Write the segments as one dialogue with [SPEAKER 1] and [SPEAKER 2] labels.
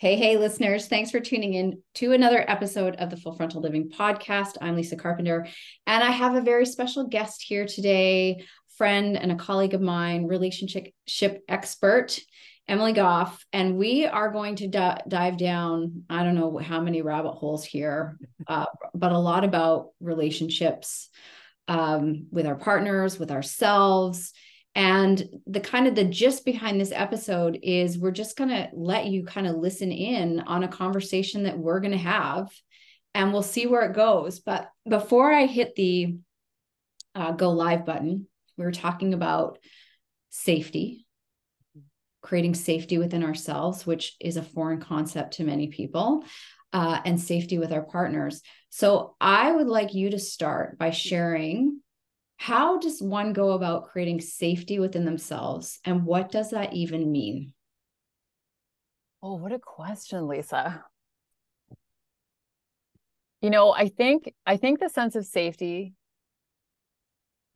[SPEAKER 1] Hey, hey, listeners. Thanks for tuning in to another episode of the Full Frontal Living podcast. I'm Lisa Carpenter, and I have a very special guest here today, friend and a colleague of mine, relationship expert, Emily Gough. And we are going to d- dive down, I don't know how many rabbit holes here, uh, but a lot about relationships um, with our partners, with ourselves and the kind of the gist behind this episode is we're just going to let you kind of listen in on a conversation that we're going to have and we'll see where it goes. But before I hit the uh, go live button, we were talking about safety, creating safety within ourselves, which is a foreign concept to many people, uh, and safety with our partners. So I would like you to start by sharing how does one go about creating safety within themselves and what does that even mean?
[SPEAKER 2] Oh what a question lisa. You know i think i think the sense of safety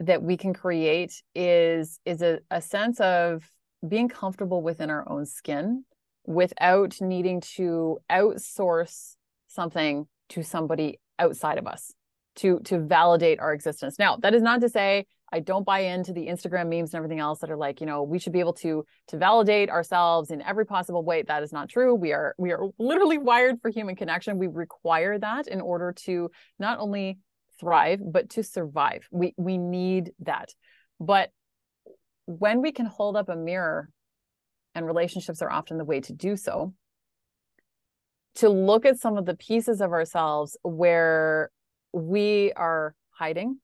[SPEAKER 2] that we can create is is a, a sense of being comfortable within our own skin without needing to outsource something to somebody outside of us to to validate our existence. Now, that is not to say I don't buy into the Instagram memes and everything else that are like, you know, we should be able to to validate ourselves in every possible way. That is not true. We are we are literally wired for human connection. We require that in order to not only thrive but to survive. We we need that. But when we can hold up a mirror and relationships are often the way to do so, to look at some of the pieces of ourselves where we are hiding.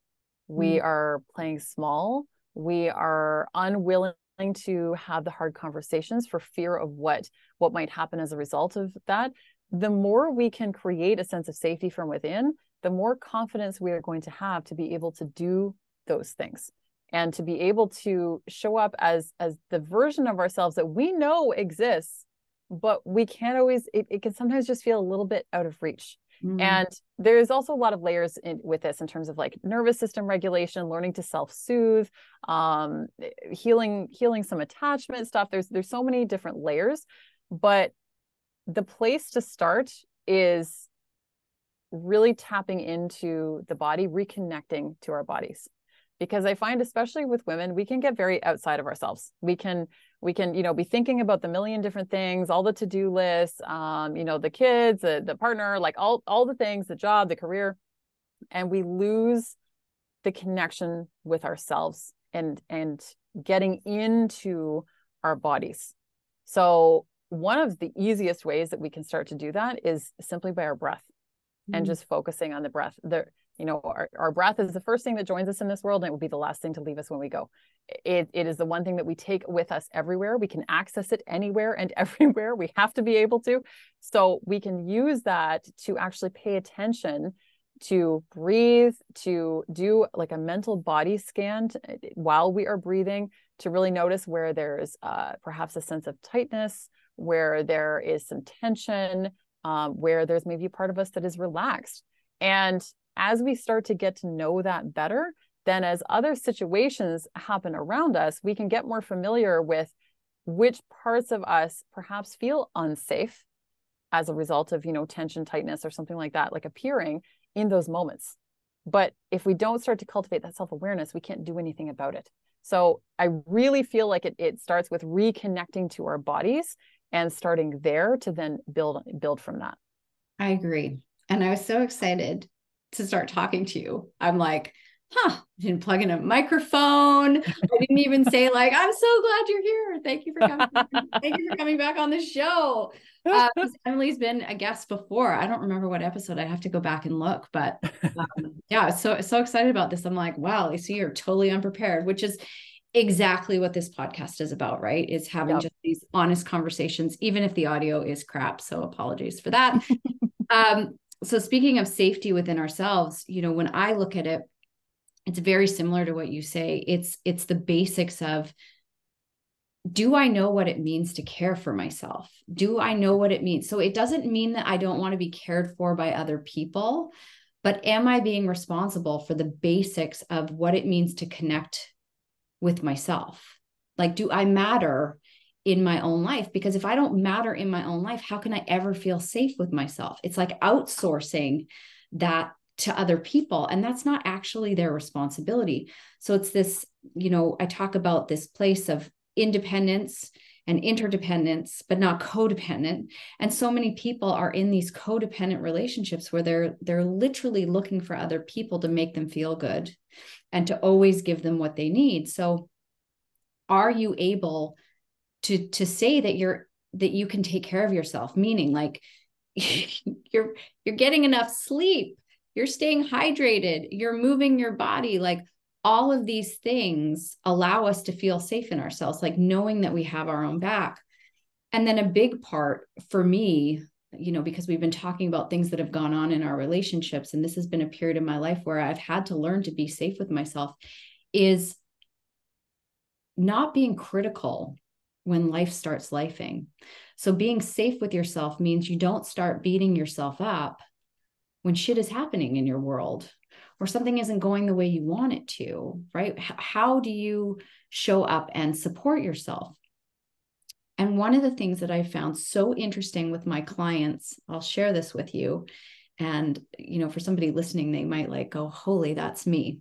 [SPEAKER 2] We mm. are playing small. We are unwilling to have the hard conversations for fear of what what might happen as a result of that. The more we can create a sense of safety from within the more confidence we are going to have to be able to do those things and to be able to show up as as the version of ourselves that we know exists but we can't always it, it can sometimes just feel a little bit out of reach Mm-hmm. And there's also a lot of layers in, with this in terms of like nervous system regulation, learning to self-soothe, um, healing, healing some attachment stuff. There's there's so many different layers, but the place to start is really tapping into the body, reconnecting to our bodies. Because I find, especially with women, we can get very outside of ourselves. We can we can you know be thinking about the million different things all the to-do lists um you know the kids the, the partner like all all the things the job the career and we lose the connection with ourselves and and getting into our bodies so one of the easiest ways that we can start to do that is simply by our breath mm-hmm. and just focusing on the breath the you know our, our breath is the first thing that joins us in this world and it will be the last thing to leave us when we go. It, it is the one thing that we take with us everywhere. We can access it anywhere and everywhere. We have to be able to. So we can use that to actually pay attention to breathe to do like a mental body scan to, while we are breathing to really notice where there's uh, perhaps a sense of tightness where there is some tension um, where there's maybe a part of us that is relaxed. And as we start to get to know that better, then as other situations happen around us, we can get more familiar with which parts of us perhaps feel unsafe as a result of, you know, tension, tightness, or something like that, like appearing in those moments. But if we don't start to cultivate that self awareness, we can't do anything about it. So I really feel like it, it starts with reconnecting to our bodies and starting there to then build build from that.
[SPEAKER 1] I agree. And I was so excited to start talking to you. I'm like, huh, I didn't plug in a microphone. I didn't even say like, I'm so glad you're here. Thank you for coming. Thank you for coming back on the show. Uh, Emily's been a guest before. I don't remember what episode. I have to go back and look, but um, yeah, so so excited about this. I'm like, wow, see you're totally unprepared, which is exactly what this podcast is about, right? Is having yep. just these honest conversations, even if the audio is crap. So apologies for that. um, so speaking of safety within ourselves you know when i look at it it's very similar to what you say. It's it's the basics of do i know what it means to care for myself? Do i know what it means? So it doesn't mean that i don't want to be cared for by other people but am i being responsible for the basics of what it means to connect with myself? Like do i matter in my own life because if I don't matter in my own life, how can I ever feel safe with myself? It's like outsourcing that to other people and that's not actually their responsibility. So it's this, you know, I talk about this place of independence and interdependence but not codependent and so many people are in these codependent relationships where they're they're literally looking for other people to make them feel good and to always give them what they need so are you able to to say that you're that you can take care of yourself meaning like you're you're getting enough sleep you're staying hydrated you're moving your body like all of these things allow us to feel safe in ourselves like knowing that we have our own back. And then a big part for me you know because we've been talking about things that have gone on in our relationships and this has been a period in my life where i've had to learn to be safe with myself is not being critical when life starts lifing. So being safe with yourself means you don't start beating yourself up when shit is happening in your world or something isn't going the way you want it to, right? How do you show up and support yourself? And one of the things that I found so interesting with my clients, I'll share this with you. And, you know, for somebody listening, they might like go, holy, that's me.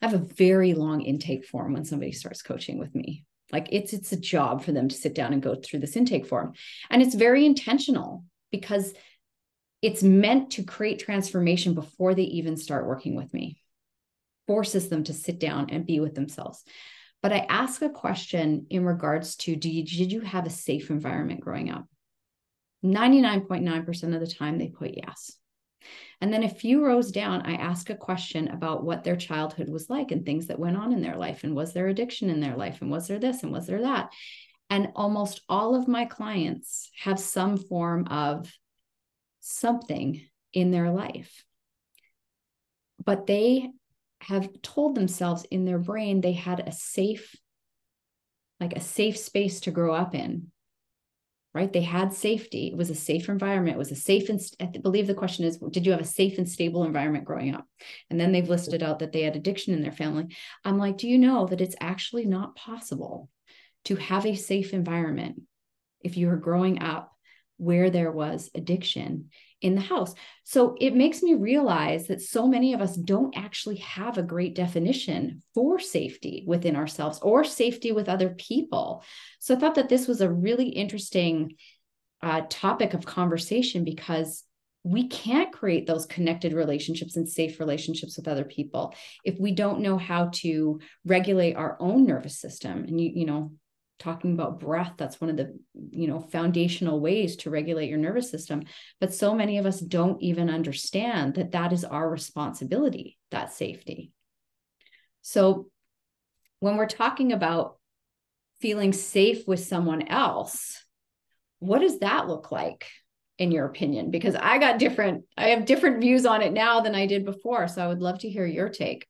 [SPEAKER 1] I have a very long intake form when somebody starts coaching with me. Like it's it's a job for them to sit down and go through this intake form. And it's very intentional because it's meant to create transformation before they even start working with me. Forces them to sit down and be with themselves. But I ask a question in regards to do you did you have a safe environment growing up? 99.9% of the time they put yes. And then a few rows down, I ask a question about what their childhood was like and things that went on in their life. And was there addiction in their life? And was there this? And was there that? And almost all of my clients have some form of something in their life. But they have told themselves in their brain they had a safe, like a safe space to grow up in right? They had safety. It was a safe environment. It was a safe and I believe the question is, did you have a safe and stable environment growing up? And then they've listed out that they had addiction in their family. I'm like, do you know that it's actually not possible to have a safe environment if you are growing up where there was addiction in the house. So it makes me realize that so many of us don't actually have a great definition for safety within ourselves or safety with other people. So I thought that this was a really interesting uh, topic of conversation because we can't create those connected relationships and safe relationships with other people if we don't know how to regulate our own nervous system and you you know talking about breath that's one of the you know foundational ways to regulate your nervous system. But so many of us don't even understand that that is our responsibility that safety. So when we're talking about feeling safe with someone else what does that look like in your opinion? Because i got different i have different views on it now than i did before so i would love to hear your take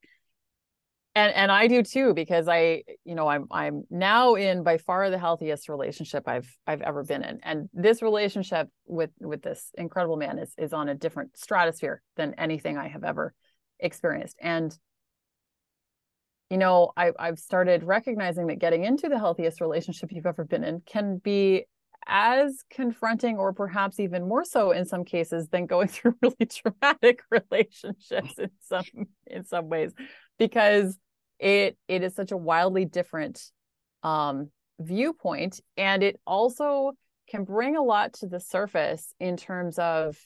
[SPEAKER 2] and and I do too because I you know I'm I'm now in by far the healthiest relationship I've I've ever been in. And this relationship with with this incredible man is is on a different stratosphere than anything I have ever experienced. And you know I I've started recognizing that getting into the healthiest relationship you've ever been in can be as confronting or perhaps even more so in some cases than going through really traumatic relationships in some in some ways. Because it it is such a wildly different um, viewpoint and it also can bring a lot to the surface in terms of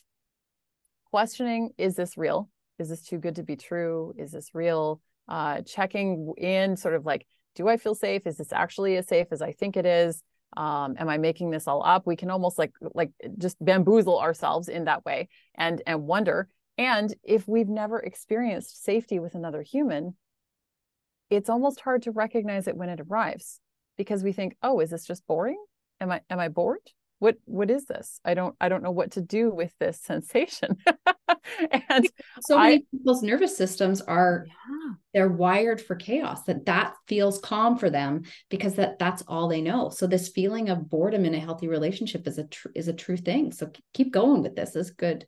[SPEAKER 2] questioning is this real? Is this too good to be true? Is this real? Uh, checking in sort of like do i feel safe? Is this actually as safe as i think it is? Um, am i making this all up? We can almost like like just bamboozle ourselves in that way and and wonder. And if we've never experienced safety with another human, it's almost hard to recognize it when it arrives because we think, "Oh, is this just boring? Am I am I bored? What what is this? I don't I don't know what to do with this sensation."
[SPEAKER 1] and so many I, people's nervous systems are yeah. they're wired for chaos that that feels calm for them because that that's all they know. So this feeling of boredom in a healthy relationship is a tr- is a true thing. So keep going with this. This is good.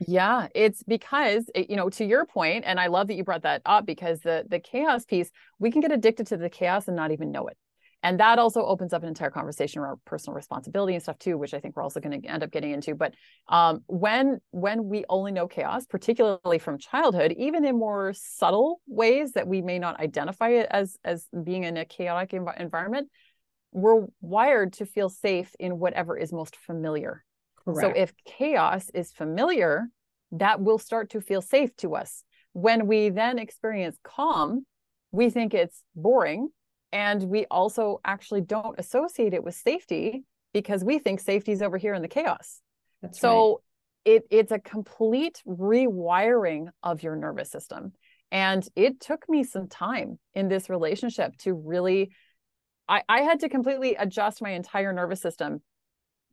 [SPEAKER 2] Yeah, it's because it, you know to your point, and I love that you brought that up because the the chaos piece, we can get addicted to the chaos and not even know it. and that also opens up an entire conversation around personal responsibility and stuff too which i think we're also going to end up getting into but um, when when we only know chaos particularly from childhood even in more subtle ways that we may not identify it as as being in a chaotic env- environment we're wired to feel safe in whatever is most familiar Correct. so if chaos is familiar that will start to feel safe to us when we then experience calm we think it's boring and we also actually don't associate it with safety because we think safety is over here in the chaos. That's so right. it it's a complete rewiring of your nervous system. And it took me some time in this relationship to really I, I had to completely adjust my entire nervous system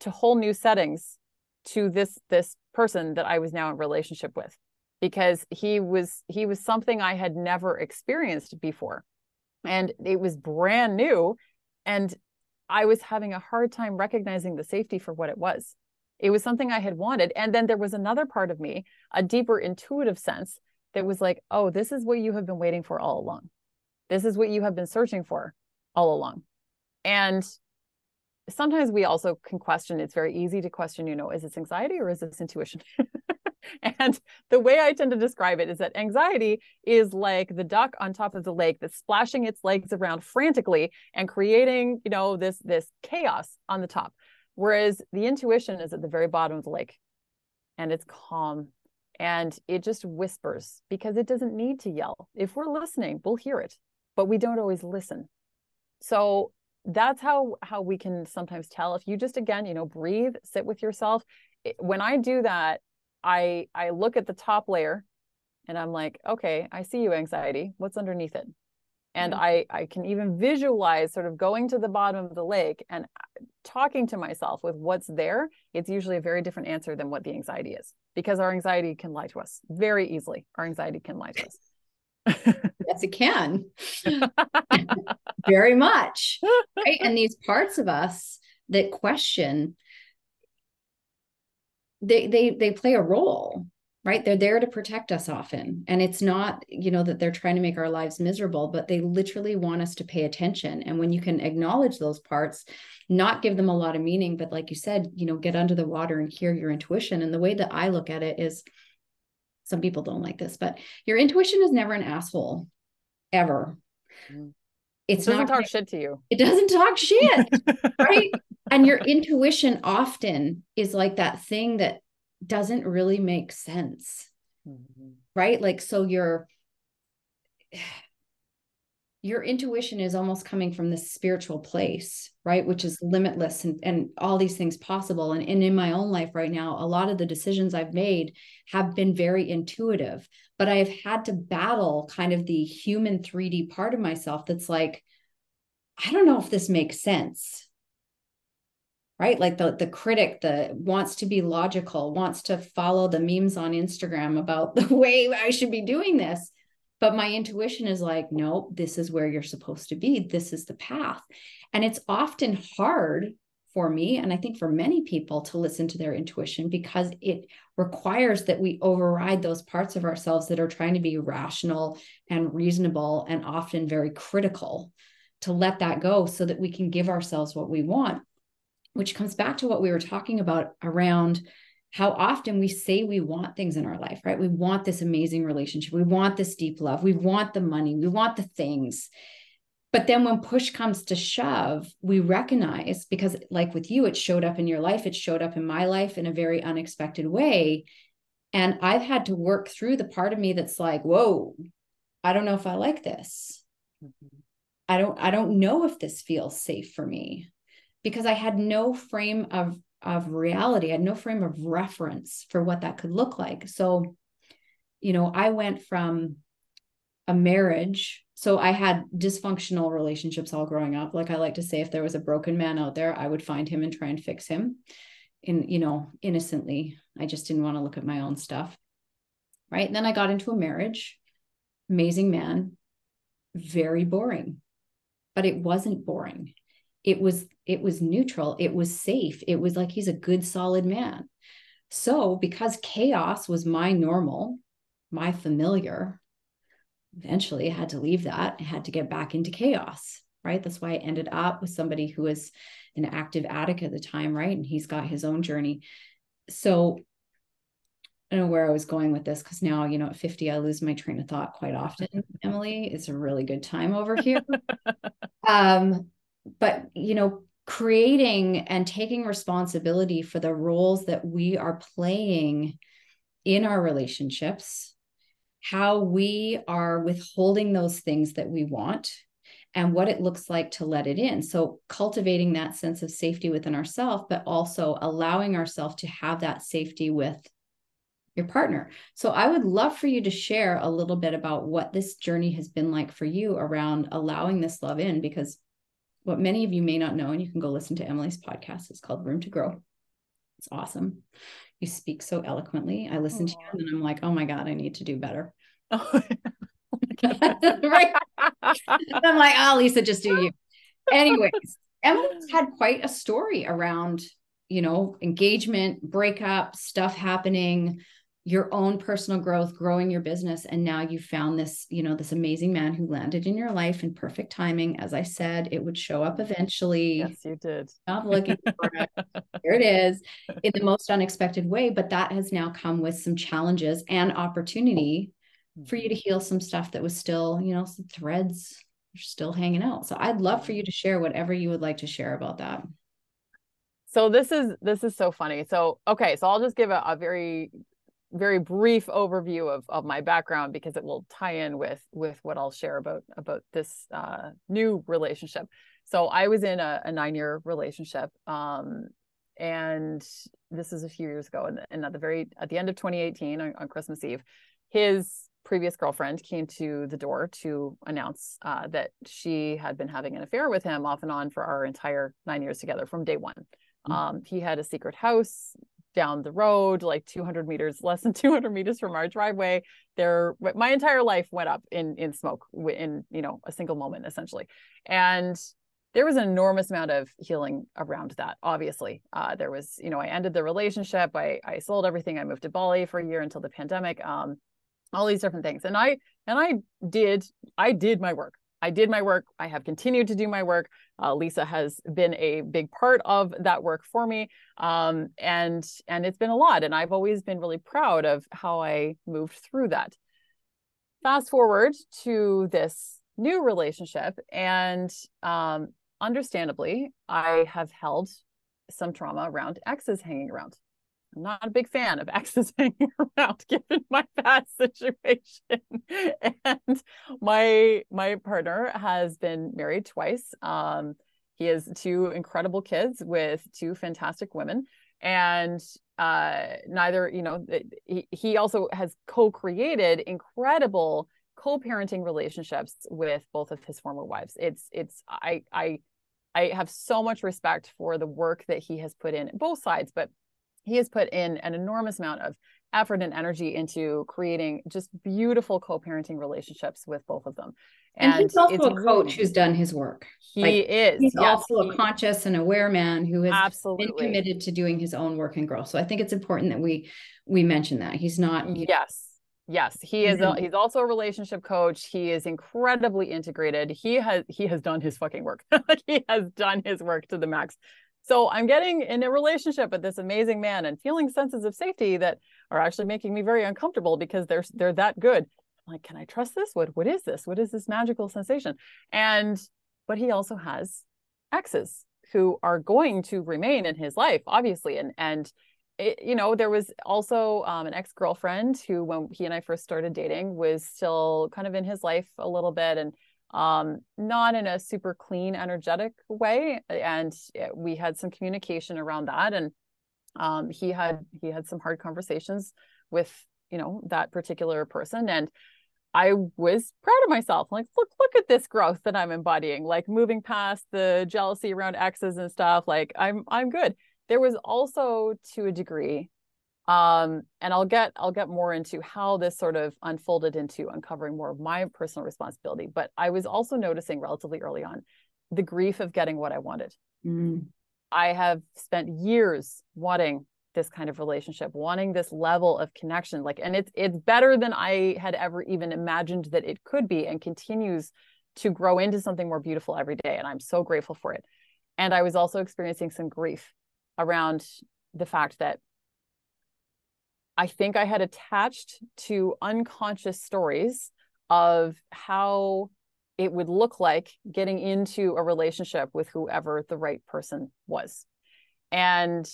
[SPEAKER 2] to whole new settings to this this person that I was now in relationship with because he was he was something I had never experienced before. And it was brand new and i was having a hard time recognizing the safety for what it was. It was something i had wanted. And then there was another part of me a deeper intuitive sense that was like oh this is what you have been waiting for all along. This is what you have been searching for all along. And sometimes we also can question it's very easy to question you know is this anxiety or is this intuition and the way I tend to describe it is that anxiety is like the duck on top of the lake that's splashing its legs around frantically and creating, you know, this this chaos on the top. Whereas the intuition is at the very bottom of the lake and it's calm and it just whispers because it doesn't need to yell. If we're listening, we'll hear it, but we don't always listen. So that's how how we can sometimes tell if you just again, you know, breathe, sit with yourself. When I do that, I I look at the top layer and I'm like, okay, I see you anxiety. What's underneath it? And mm-hmm. I I can even visualize sort of going to the bottom of the lake and uh, talking to myself with what's there. It's usually a very different answer than what the anxiety is because our anxiety can lie to us very easily. Our anxiety can lie to us.
[SPEAKER 1] Yes, it can. very much. Right. And these parts of us that question they they they play a role right they're there to protect us often and it's not you know that they're trying to make our lives miserable but they literally want us to pay attention and when you can acknowledge those parts not give them a lot of meaning but like you said you know get under the water and hear your intuition and the way that i look at it is some people don't like this but your intuition is never an asshole ever
[SPEAKER 2] mm. it's it doesn't not talk shit to you
[SPEAKER 1] it doesn't talk shit right and your intuition often is like that thing that doesn't really make sense mm-hmm. right like so your your intuition is almost coming from this spiritual place right? Which is limitless and, and all these things possible. And, and in my own life right now a lot of the decisions i've made have been very intuitive but i've had to battle kind of the human 3d part of myself that's like i don't know if this makes sense. Right? Like the the critic that wants to be logical wants to follow the memes on instagram about the way i should be doing this but my intuition is like no this is where you're supposed to be. This is the path. And it's often hard for me and i think for many people to listen to their intuition because it requires that we override those parts of ourselves that are trying to be rational and reasonable and often very critical to let that go so that we can give ourselves what we want which comes back to what we were talking about around how often we say we want things in our life, right? We want this amazing relationship. We want this deep love. We want the money. We want the things. But then when push comes to shove, we recognize because, like with you, it showed up in your life, it showed up in my life in a very unexpected way. And I've had to work through the part of me that's like, whoa, I don't know if I like this. Mm-hmm. I don't, I don't know if this feels safe for me because I had no frame of of reality. I had no frame of reference for what that could look like. So, you know, I went from a marriage. So I had dysfunctional relationships all growing up. Like I like to say, if there was a broken man out there, I would find him and try and fix him in, you know, innocently. I just didn't want to look at my own stuff. Right. And then I got into a marriage, amazing man, very boring, but it wasn't boring it was it was neutral it was safe it was like he's a good solid man so because chaos was my normal my familiar eventually i had to leave that i had to get back into chaos right? That's why I ended up with somebody who was an active addict at the time, right? And he's got his own journey. So I don't know where I was going with this because now, you know, at 50, I lose my train of thought quite often, Emily. It's a really good time over here. um, but you know, creating and taking responsibility for the roles that we are playing in our relationships, how we are withholding those things that we want, and what it looks like to let it in. So, cultivating that sense of safety within ourselves, but also allowing ourselves to have that safety with your partner. So, I would love for you to share a little bit about what this journey has been like for you around allowing this love in, because what many of you may not know, and you can go listen to Emily's podcast, it's called Room to Grow. It's awesome. You speak so eloquently. I listen Aww. to you and I'm like, oh my God, I need to do better. Oh, right. I'm like, oh, Lisa, just do you. Anyways, Emily's had quite a story around, you know, engagement, breakup, stuff happening, your own personal growth, growing your business. And now you found this, you know, this amazing man who landed in your life in perfect timing. As I said, it would show up eventually.
[SPEAKER 2] Yes, you did.
[SPEAKER 1] Stop looking for it. Here it is in the most unexpected way. But that has now come with some challenges and opportunity for you to heal some stuff that was still, you know, some threads are still hanging out. So I'd love for you to share whatever you would like to share about that.
[SPEAKER 2] So this is this is so funny. So okay, so I'll just give a, a very very brief overview of, of my background because it will tie in with with what I'll share about about this uh, new relationship. So I was in a, a nine year relationship, um, and this is a few years ago. And, and, at the very at the end of 2018 on, on, Christmas Eve, his previous girlfriend came to the door to announce uh, that she had been having an affair with him off and on for our entire nine years together from day one. Mm-hmm. Um, he had a secret house down the road, like 200 meters, less than 200 meters from our driveway. There, my entire life went up in in smoke in you know a single moment, essentially, and there was an enormous amount of healing around that. Obviously, uh, there was you know I ended the relationship, I I sold everything, I moved to Bali for a year until the pandemic, um, all these different things, and I and I did I did my work. I did my work. I have continued to do my work. Uh, Lisa has been a big part of that work for me, um, and and it's been a lot. And I've always been really proud of how I moved through that. Fast forward to this new relationship, and um, understandably, I have held some trauma around exes hanging around. I'm not a big fan of exes hanging around given my past situation. and my my partner has been married twice. Um, he has two incredible kids with two fantastic women. And uh, neither, you know, he, he also has co-created incredible co-parenting relationships with both of his former wives. It's it's I I I have so much respect for the work that he has put in both sides, but he has put in an enormous amount of effort and energy into creating just beautiful co-parenting relationships with both of them.
[SPEAKER 1] And, and he's also a coach really, who's done his work.
[SPEAKER 2] He like, is.
[SPEAKER 1] He's yes, also he, a conscious and aware man who has absolutely. been committed to doing his own work and growth. So I think it's important that we we mention that he's not.
[SPEAKER 2] Yes. Yes, he is. A, mm-hmm. he's also a relationship coach. He is incredibly integrated. He has he has done his fucking work. he has done his work to the max. So I'm getting in a relationship with this amazing man and feeling senses of safety that are actually making me very uncomfortable because they're they're that good. I'm like, can I trust this? What what is this? What is this magical sensation? And but he also has exes who are going to remain in his life, obviously. And and it, you know, there was also um, an ex girlfriend who, when he and I first started dating, was still kind of in his life a little bit and um, not in a super clean, energetic way. And we had some communication around that. And um, he had he had some hard conversations with you know that particular person and I was proud of myself. Like, look, look at this growth that I'm embodying, like moving past the jealousy around exes and stuff. Like I'm I'm good. There was also to a degree um, and i'll get i'll get more into how this sort of unfolded into uncovering more of my personal responsibility but i was also noticing relatively early on the grief of getting what i wanted mm. i have spent years wanting this kind of relationship wanting this level of connection like and it's it's better than i had ever even imagined that it could be and continues to grow into something more beautiful every day. And I'm so grateful for it. And I was also experiencing some grief around the fact that I think I had attached to unconscious stories of how it would look like getting into a relationship with whoever the right person was. And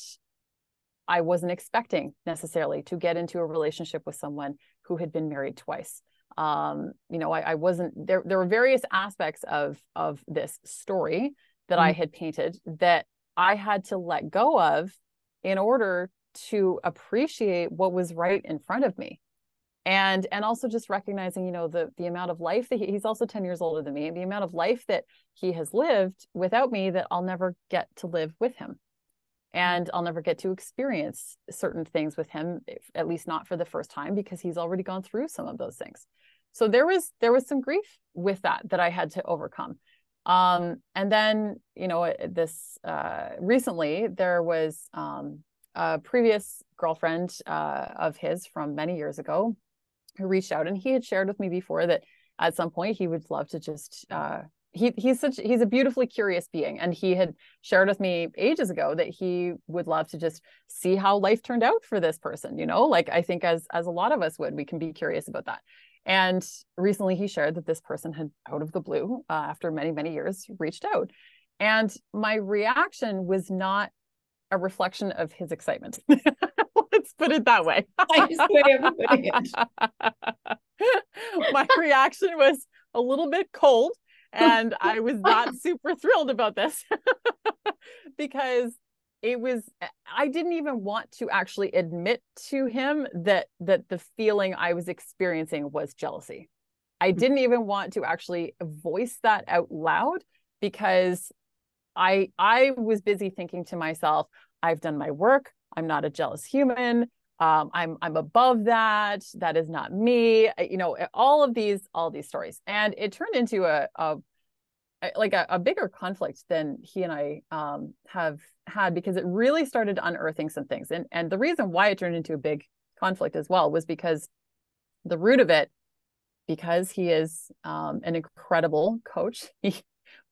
[SPEAKER 2] I wasn't expecting necessarily to get into a relationship with someone who had been married twice. Um, you know, I, I, wasn't there. There were various aspects of of this story that mm-hmm. I had painted that I had to let go of in order to appreciate what was right in front of me. And and also just recognizing you know the the amount of life that he, he's also 10 years older than me and the amount of life that he has lived without me that I'll never get to live with him. And I'll never get to experience certain things with him at least not for the first time because he's already gone through some of those things. So there was there was some grief with that that I had to overcome. Um and then you know this uh recently there was um a previous girlfriend uh, of his from many years ago who reached out and he had shared with me before that at some point he would love to just uh, he he's such he's a beautifully curious being and he had shared with me ages ago that he would love to just see how life turned out for this person you know? Like i think as as a lot of us would we can be curious about that. And recently he shared that this person had out of the blue uh, after many many years reached out. And my reaction was not a reflection of his excitement. Let's put it that way. nice way of putting it. My reaction was a little bit cold, and I was not super thrilled about this because it was I didn't even want to actually admit to him that that the feeling I was experiencing was jealousy. I hmm. didn't even want to actually voice that out loud because I I was busy thinking to myself, I've done my work. I'm not a jealous human. Um, I'm I'm above that. That is not me. You know, all of these all these stories, and it turned into a, a like a, a, bigger conflict than he and I um, have had because it really started unearthing some things. And and the reason why it turned into a big conflict as well was because the root of it, because he is um, an incredible coach. He,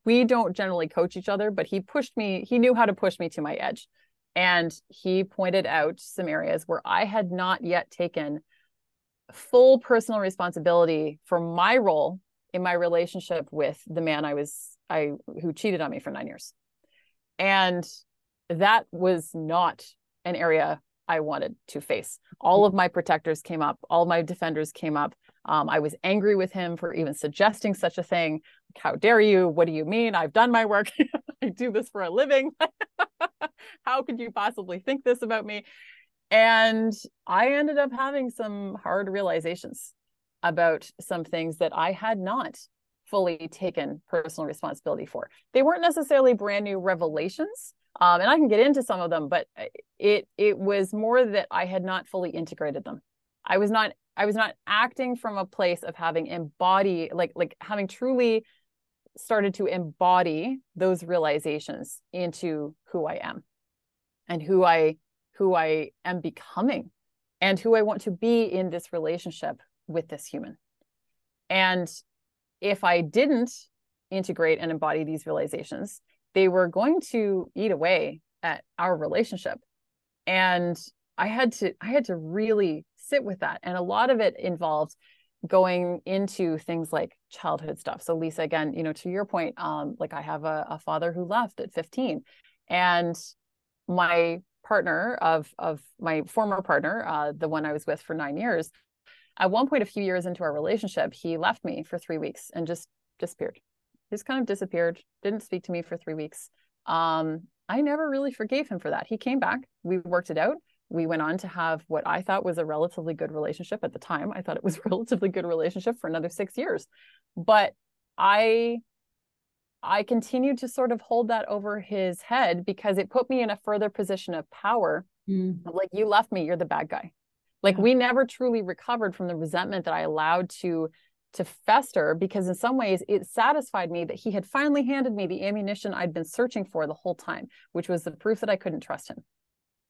[SPEAKER 2] we don't generally coach each other, but he pushed me. He knew how to push me to my edge. And he pointed out some areas where I had not yet taken full personal responsibility for my role in my relationship with the man I was I who cheated on me for 9 years. And that was not an area I wanted to face. All of my protectors came up, all my defenders came up. Um, I was angry with him for even suggesting such a thing. How dare you? What do you mean? I've done my work. I do this for a living. How could you possibly think this about me? And I ended up having some hard realizations about some things that I had not fully taken personal responsibility for. They weren't necessarily brand new revelations. Um, and I can get into some of them, but it it was more that I had not fully integrated them. I was not I was not acting from a place of having embody like like having truly started to embody those realizations into who I am and who I who I am becoming and who I want to be in this relationship with this human. And if I didn't integrate and embody these realizations, they were going to eat away at our relationship. And I had to I had to really sit with that. And a lot of it involves going into things like childhood stuff. So Lisa, again, you know, to your point, um, like I have a, a father who left at 15. And my partner of of my former partner, uh, the one I was with for nine years, at one point a few years into our relationship, he left me for three weeks and just disappeared. Just kind of disappeared, didn't speak to me for three weeks. Um, I never really forgave him for that. He came back, we worked it out. We went on to have what I thought was a relatively good relationship at the time. I thought it was a relatively good relationship for another six years. But I I continued to sort of hold that over his head because it put me in a further position of power. Mm. Like you left me, you're the bad guy. Like yeah. we never truly recovered from the resentment that I allowed to to fester because in some ways it satisfied me that he had finally handed me the ammunition I'd been searching for the whole time, which was the proof that I couldn't trust him.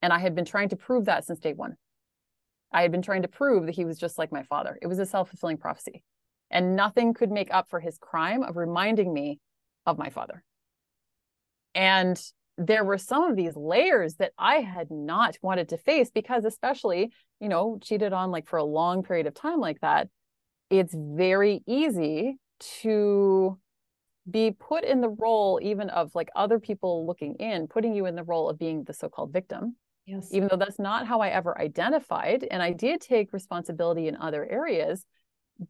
[SPEAKER 2] And I had been trying to prove that since day one. I had been trying to prove that he was just like my father. It was a self fulfilling prophecy. And nothing could make up for his crime of reminding me of my father. And there were some of these layers that I had not wanted to face because, especially, you know, cheated on like for a long period of time like that, it's very easy to be put in the role even of like other people looking in, putting you in the role of being the so called victim.
[SPEAKER 1] Yes.
[SPEAKER 2] Even though that's not how I ever identified. And I did take responsibility in other areas,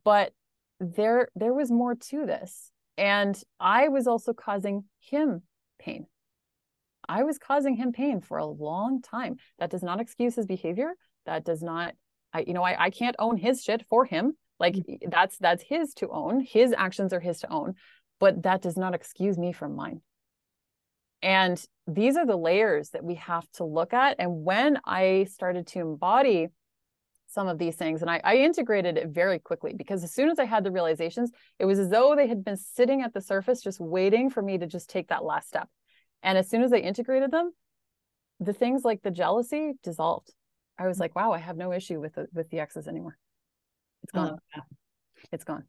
[SPEAKER 2] but there there was more to this. And I was also causing him pain. I was causing him pain for a long time. That does not excuse his behavior. That does not, I, you know, I, I can't own his shit for him. Like mm-hmm. that's that's his to own. His actions are his to own, but that does not excuse me from mine. And these are the layers that we have to look at. And when I started to embody some of these things, and I, I integrated it very quickly because as soon as I had the realizations, it was as though they had been sitting at the surface, just waiting for me to just take that last step. And as soon as I integrated them, the things like the jealousy dissolved. I was like, wow, I have no issue with the with the exes anymore. It's gone. It's gone.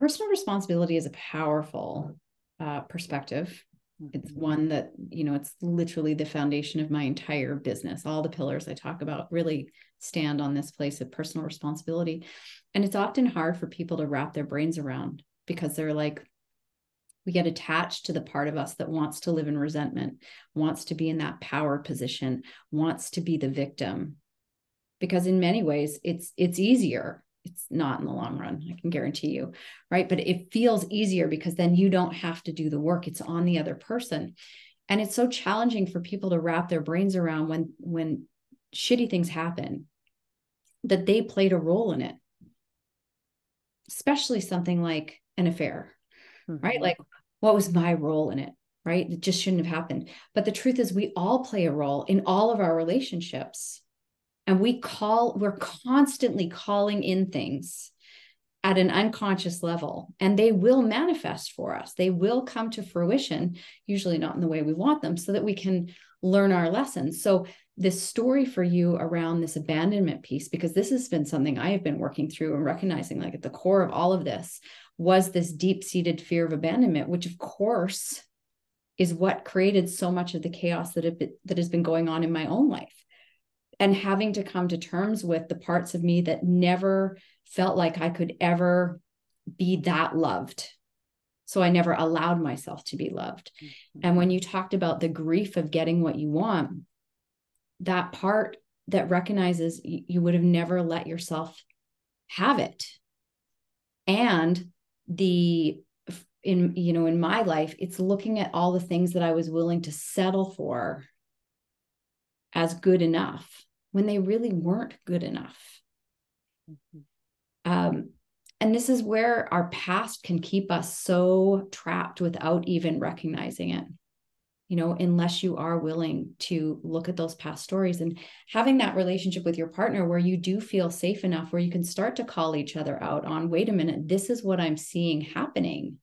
[SPEAKER 1] Personal responsibility is a powerful uh, perspective. It's one that, you know, it's literally the foundation of my entire business. All the pillars I talk about really stand on this place of personal responsibility. And it's often hard for people to wrap their brains around because they're like, we get attached to the part of us that wants to live in resentment, wants to be in that power position, wants to be the victim. Because in many ways it's it's easier. It's not in the long run, I can guarantee you, right? But it feels easier because then you don't have to do the work. It's on the other person. And it's so challenging for people to wrap their brains around when when shitty things happen that they played a role in it. Especially something like an affair mm-hmm. right? Like, what was my role in it? Right? It just shouldn't have happened. But the truth is, we all play a role in all of our relationships. And we call, we're constantly calling in things at an unconscious level, and they will manifest for us. They will come to fruition, usually not in the way we want them, so that we can learn our lessons. So, this story for you around this abandonment piece, because this has been something I have been working through and recognizing like at the core of all of this was this deep seated fear of abandonment, which of course is what created so much of the chaos that, it, that has been going on in my own life. And having to come to terms with the parts of me that never felt like I could ever be that loved. So I never allowed myself to be loved. Mm-hmm. And when you talked about the grief of getting what you want, that part that recognizes you would have never let yourself have it. And the in you know in my life it's looking at all the things that i was willing to settle for as good enough when they really weren't good enough mm-hmm. um, and this is where our past can keep us so trapped without even recognizing it you know, unless you are willing to look at those past stories and having that relationship with your partner where you do feel safe enough where you can start to call each other out on, wait a minute, this is what I'm seeing happening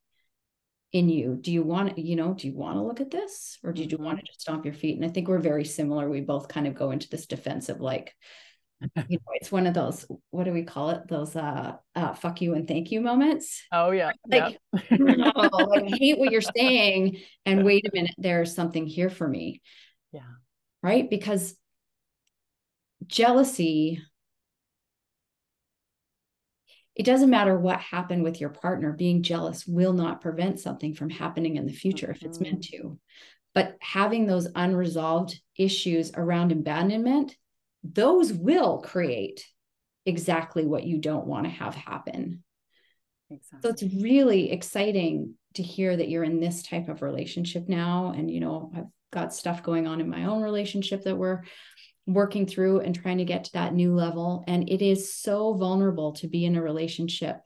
[SPEAKER 1] in you. Do you want, you know, do you want to look at this or do you mm-hmm. want to just stomp your feet? And I think we're very similar. We both kind of go into this defensive, like, you know, it's one of those, what do we call it? Those uh, uh fuck you and thank you moments.
[SPEAKER 2] Oh yeah.
[SPEAKER 1] Like, yep. no, like I hate what you're saying. And wait a minute, there's something here for me.
[SPEAKER 2] Yeah.
[SPEAKER 1] Right. Because jealousy, it doesn't matter what happened with your partner, being jealous will not prevent something from happening in the future mm-hmm. if it's meant mm-hmm. to. But having those unresolved issues around abandonment those will create exactly what you don't want to have happen. Exactly. So it's really exciting to hear that you're in this type of relationship now. And, you know, I've got stuff going on in my own relationship that we're working through and trying to get to that new level. And it is so vulnerable to be in a relationship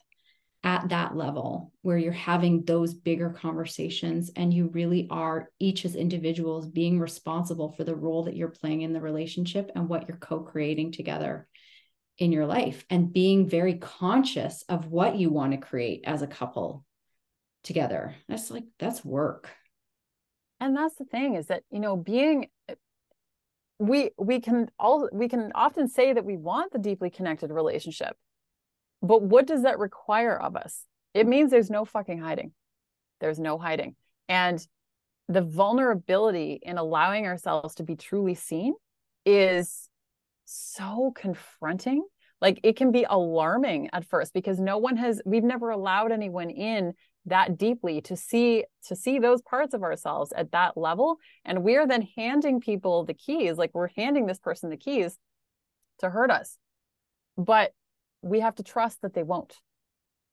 [SPEAKER 1] at that level where you're having those bigger conversations and you really are each as individuals being responsible for the role that you're playing in the relationship and what you're co-creating together in your life and being very conscious of what you want to create as a couple together that's like that's work
[SPEAKER 2] and that's the thing is that you know being we we can all we can often say that we want the deeply connected relationship But what does that require of us? It means there's no fucking hiding. There's no hiding. And the vulnerability in allowing ourselves to be truly seen is so confronting. Like it can be alarming at first because no one has, we've never allowed anyone in that deeply to see to see those parts of ourselves at that level. And we're then handing people the keys like we're handing this person the keys to hurt us. But we have to trust that they won't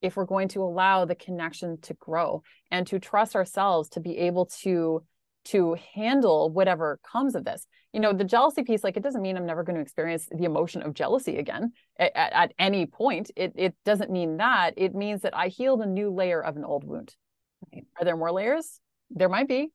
[SPEAKER 2] if we're going to allow the connection to grow and to trust ourselves to be able to to handle whatever comes of this. You know the jealousy piece like it doesn't mean i'm never going to experience the emotion of jealousy again at, at any point. It, it doesn't mean that. It means that i healed a new layer of an old wound. Right. are there more layers? There might be.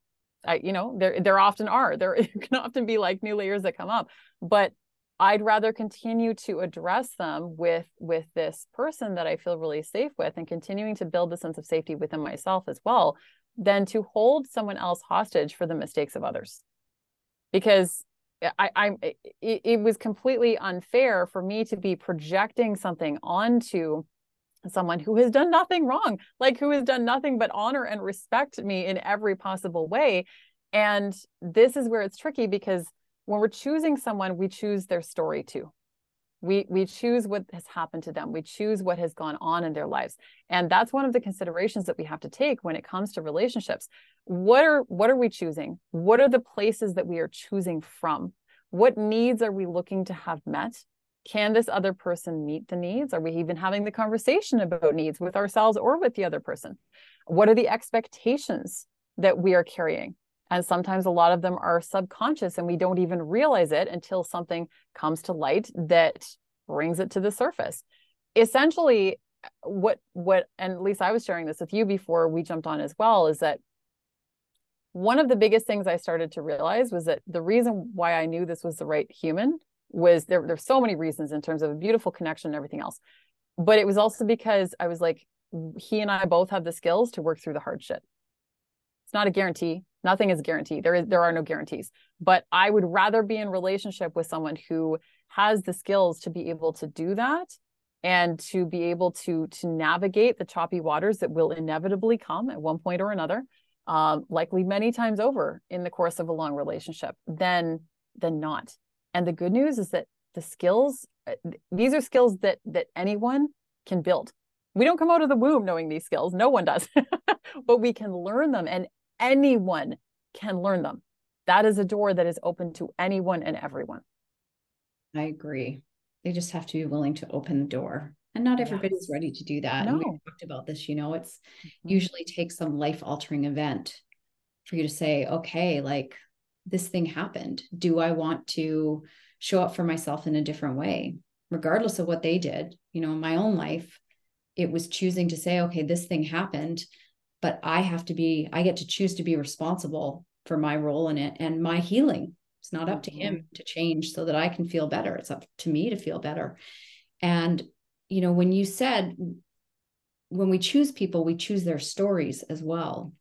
[SPEAKER 2] I, you know there there often are. There can often be like new layers that come up. But I'd rather continue to address them with with this person that I feel really safe with and continuing to build the sense of safety within myself as well than to hold someone else hostage for the mistakes of others. Because I, I it, it was completely unfair for me to be projecting something onto someone who has done nothing wrong, like who has done nothing but honor and respect me in every possible way. And this is where it's tricky because when we're choosing someone, we choose their story too. We we choose what has happened to them. We choose what has gone on in their lives. And that's one of the considerations that we have to take when it comes to relationships. What are what are we choosing? What are the places that we are choosing from? What needs are we looking to have met? Can this other person meet the needs? Are we even having the conversation about needs with ourselves or with the other person? What are the expectations that we are carrying? And sometimes a lot of them are subconscious and we don't even realize it until something comes to light that brings it to the surface. Essentially, what what and Lisa I was sharing this with you before we jumped on as well is that one of the biggest things I started to realize was that the reason why I knew this was the right human was there there's so many reasons in terms of a beautiful connection and everything else. But it was also because I was like he and I both have the skills to work through the hard shit. It's not a guarantee nothing is guaranteed. There is there are no guarantees. But i would rather be in relationship with someone who has the skills to be able to do that and to be able to to navigate the choppy waters that will inevitably come at one point or another um, likely many times over in the course of a long relationship than than not. And the good news is that the skills uh, these are skills that that anyone can build. We don't come out of the womb knowing these skills. No one does. But we can learn them and anyone can learn them. That is a door that is open to anyone and everyone.
[SPEAKER 1] I agree. They just have to be willing to open the door. And not everybody's ready to do that. No. And we talked about this, you know, it's mm-hmm. usually takes some life altering event for you to say, okay, like this thing happened. Do I want to show up for myself in a different way? Regardless of what they did, you know, in my own life, it was choosing to say, okay, this thing happened but I have to be, I get to choose to be responsible for my role in it and my healing. It's not up to him mm-hmm. to change so that I can feel better. It's up to me to feel better. And, you know, when you said, when we choose people, we choose their stories as well.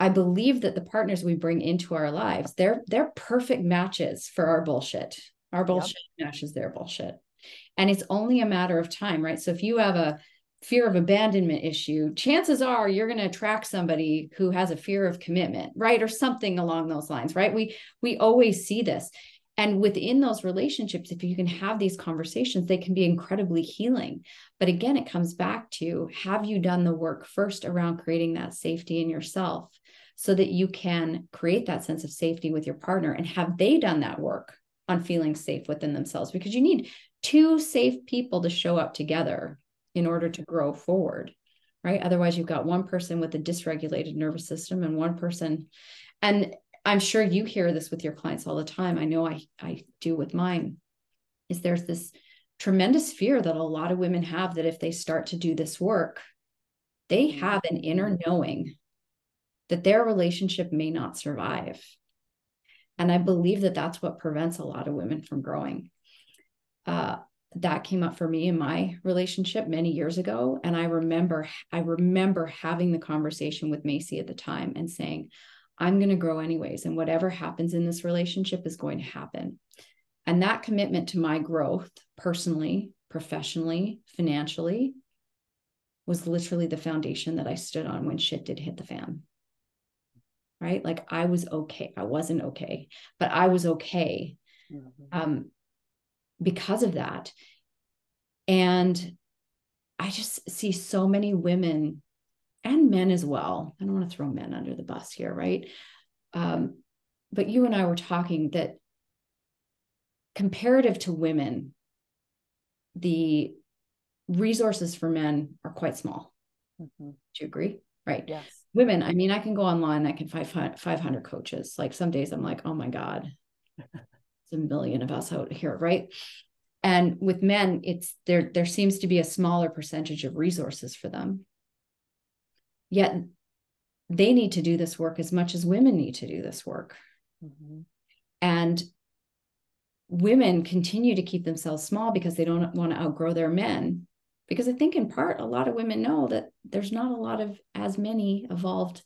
[SPEAKER 1] I believe that the partners we bring into our lives, they're they're perfect matches for our bullshit. Our bullshit yep. matches their bullshit. And it's only a matter of time, right? So if you have a fear of abandonment issue, chances are you're going to attract somebody who has a fear of commitment, right? Or something along those lines, right? We we always see this. And within those relationships, if you can have these conversations, they can be incredibly healing. But again, it comes back to have you done the work first around creating that safety in yourself so that you can create that sense of safety with your partner and have they done that work on feeling safe within themselves? Because you need two safe people to show up together in order to grow forward right? Otherwise you've got one person with a dysregulated nervous system and one person and i'm sure you hear this with your clients all the time. I know i i do with mine is there's this tremendous fear that a lot of women have that if they start to do this work they have an inner knowing that their relationship may not survive. And i believe that that's what prevents a lot of women from growing. Uh, that came up for me in my relationship many years ago and i remember i remember having the conversation with macy at the time and saying i'm going to grow anyways and whatever happens in this relationship is going to happen and that commitment to my growth personally professionally, financially, was literally the foundation that I stood on when shit did hit the fan. Right? Like I was okay. I wasn't okay, but I was okay mm-hmm. um, because of that. And I just see so many women and men as well. I don't want to throw men under the bus here, right? Um, but you and I were talking that comparative to women, the resources for men are quite small. Mm-hmm. Do you agree? Right.
[SPEAKER 2] Yes.
[SPEAKER 1] Women, I mean, I can go online, I can find 500 coaches. Like some days I'm like, oh my God, a million of us out here. Right. And with men, it's there, there seems to be a smaller percentage of resources for them. Yet they need to do this work as much as women need to do this work. Mm-hmm. And women continue to keep themselves small because they don't want to outgrow their men because i think in part a lot of women know that there's not a lot of as many evolved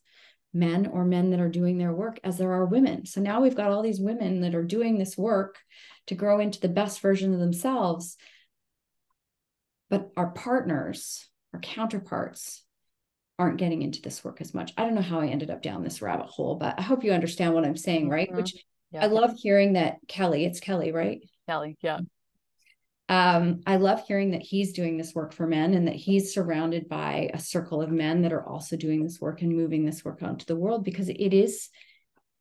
[SPEAKER 1] men or men that are doing their work as there are women so now we've got all these women that are doing this work to grow into the best version of themselves but our partners our counterparts aren't getting into this work as much i don't know how i ended up down this rabbit hole but i hope you understand what i'm saying right mm-hmm. which yeah. I love hearing that Kelly, it's Kelly, right?
[SPEAKER 2] Kelly, yeah.
[SPEAKER 1] Um, I love hearing that he's doing this work for men and that he's surrounded by a circle of men that are also doing this work and moving this work out to the world because it is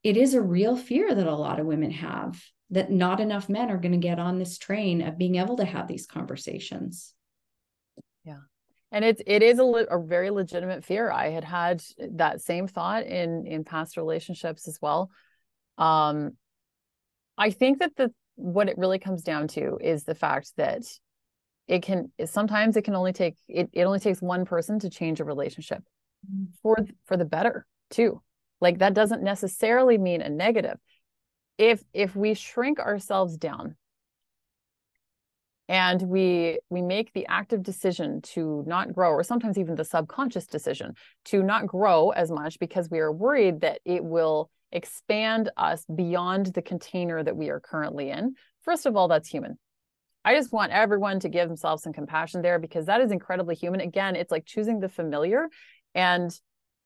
[SPEAKER 1] it is a real fear that a lot of women have that not enough men are going to get on this train of being able to have these conversations.
[SPEAKER 2] Yeah. And it's it is a, a very legitimate fear. I had had that same thought in in past relationships as well um, I think that the what it really comes down to is the fact that it can sometimes it can only take it, it only takes one person to change a relationship mm-hmm. for for the better too like that doesn't necessarily mean a negative if if we shrink ourselves down and we we make the active decision to not grow or sometimes even the subconscious decision to not grow as much because we are worried that it will expand us beyond the container that we are currently in. First of all, that's human. I just want everyone to give themselves some compassion there because that is incredibly human. Again, it's like choosing the familiar and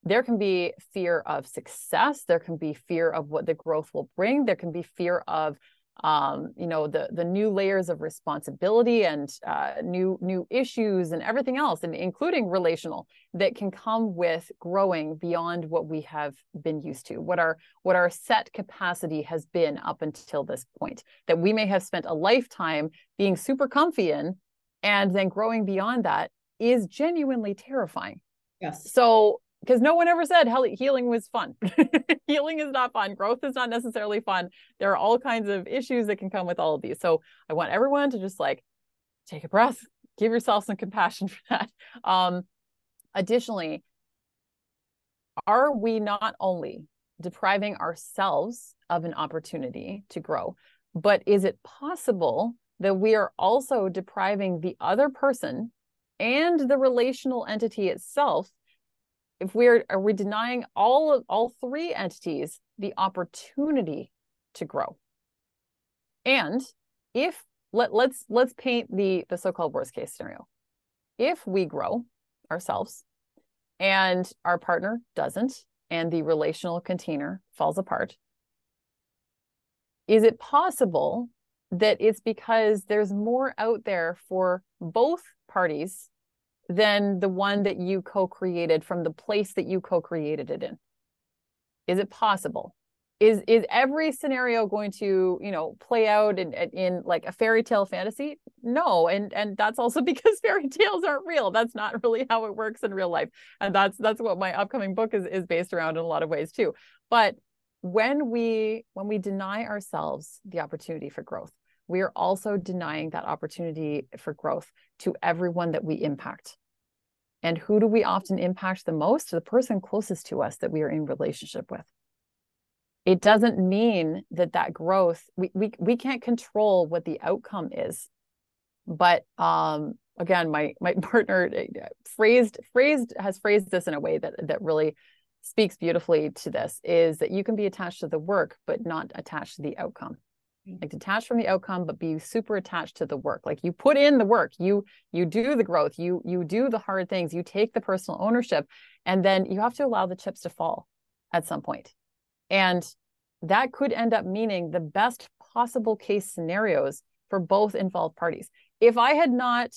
[SPEAKER 2] there can be fear of success there can be fear of what the growth will bring there can be fear of um, you know the the new layers of responsibility and uh, new new issues and everything else and including relational that can come with growing beyond what we have been used to what our what our set capacity has been up until this point. That we may have spent a lifetime being super comfy in and then growing beyond that is genuinely terrifying.
[SPEAKER 1] Yes.
[SPEAKER 2] So because no one ever said healing was fun. healing is not fun. Growth is not necessarily fun. There are all kinds of issues that can come with all of these. So I want everyone to just like take a breath, give yourself some compassion for that. Um, additionally, are we not only depriving ourselves of an opportunity to grow, but is it possible that we are also depriving the other person and the relational entity itself if we're are we denying all of all three entities the opportunity to grow? And if let, let's let's paint the the so-called worst case scenario. If we grow ourselves and our partner doesn't and the relational container falls apart is it possible that it's because there's more out there for both parties than the one that you co-created from the place that you co-created it in. Is it possible? Is is every scenario going to you know play out in in like a fairy tale fantasy? No and and that's also because fairy tales aren't real. That's not really how it works in real life. And that's that's what my upcoming book is is based around in a lot of ways too. But when we when we deny ourselves the opportunity for growth we are also denying that opportunity for growth to everyone that we impact. And who do we often impact the most? The person closest to us that we are in relationship with. It doesn't mean that that growth we we we can't control what the outcome is. But um again, my my partner uh, phrased phrased has phrased this in a way that that really speaks beautifully to this is that you can be attached to the work but not attached to the outcome like detached from the outcome but be super attached to the work. Like you put in the work you you do the growth you you do the hard things you take the personal ownership and then you have to allow the chips to fall at some point. And that could end up meaning the best possible case scenarios for both involved parties. If i had not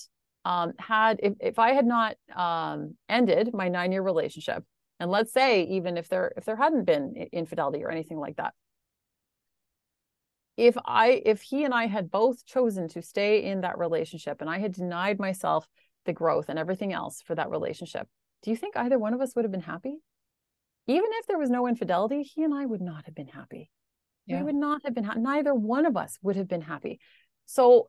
[SPEAKER 2] um, had if, if i had not um, ended my nine year relationship and let's say even if there if there hadn't been infidelity or anything like that if i if he and i had both chosen to stay in that relationship and i had denied myself the growth and everything else for that relationship do you think either one of us would have been happy even if there was no infidelity he and i would not have been happy yeah. we would not have been ha- neither one of us would have been happy so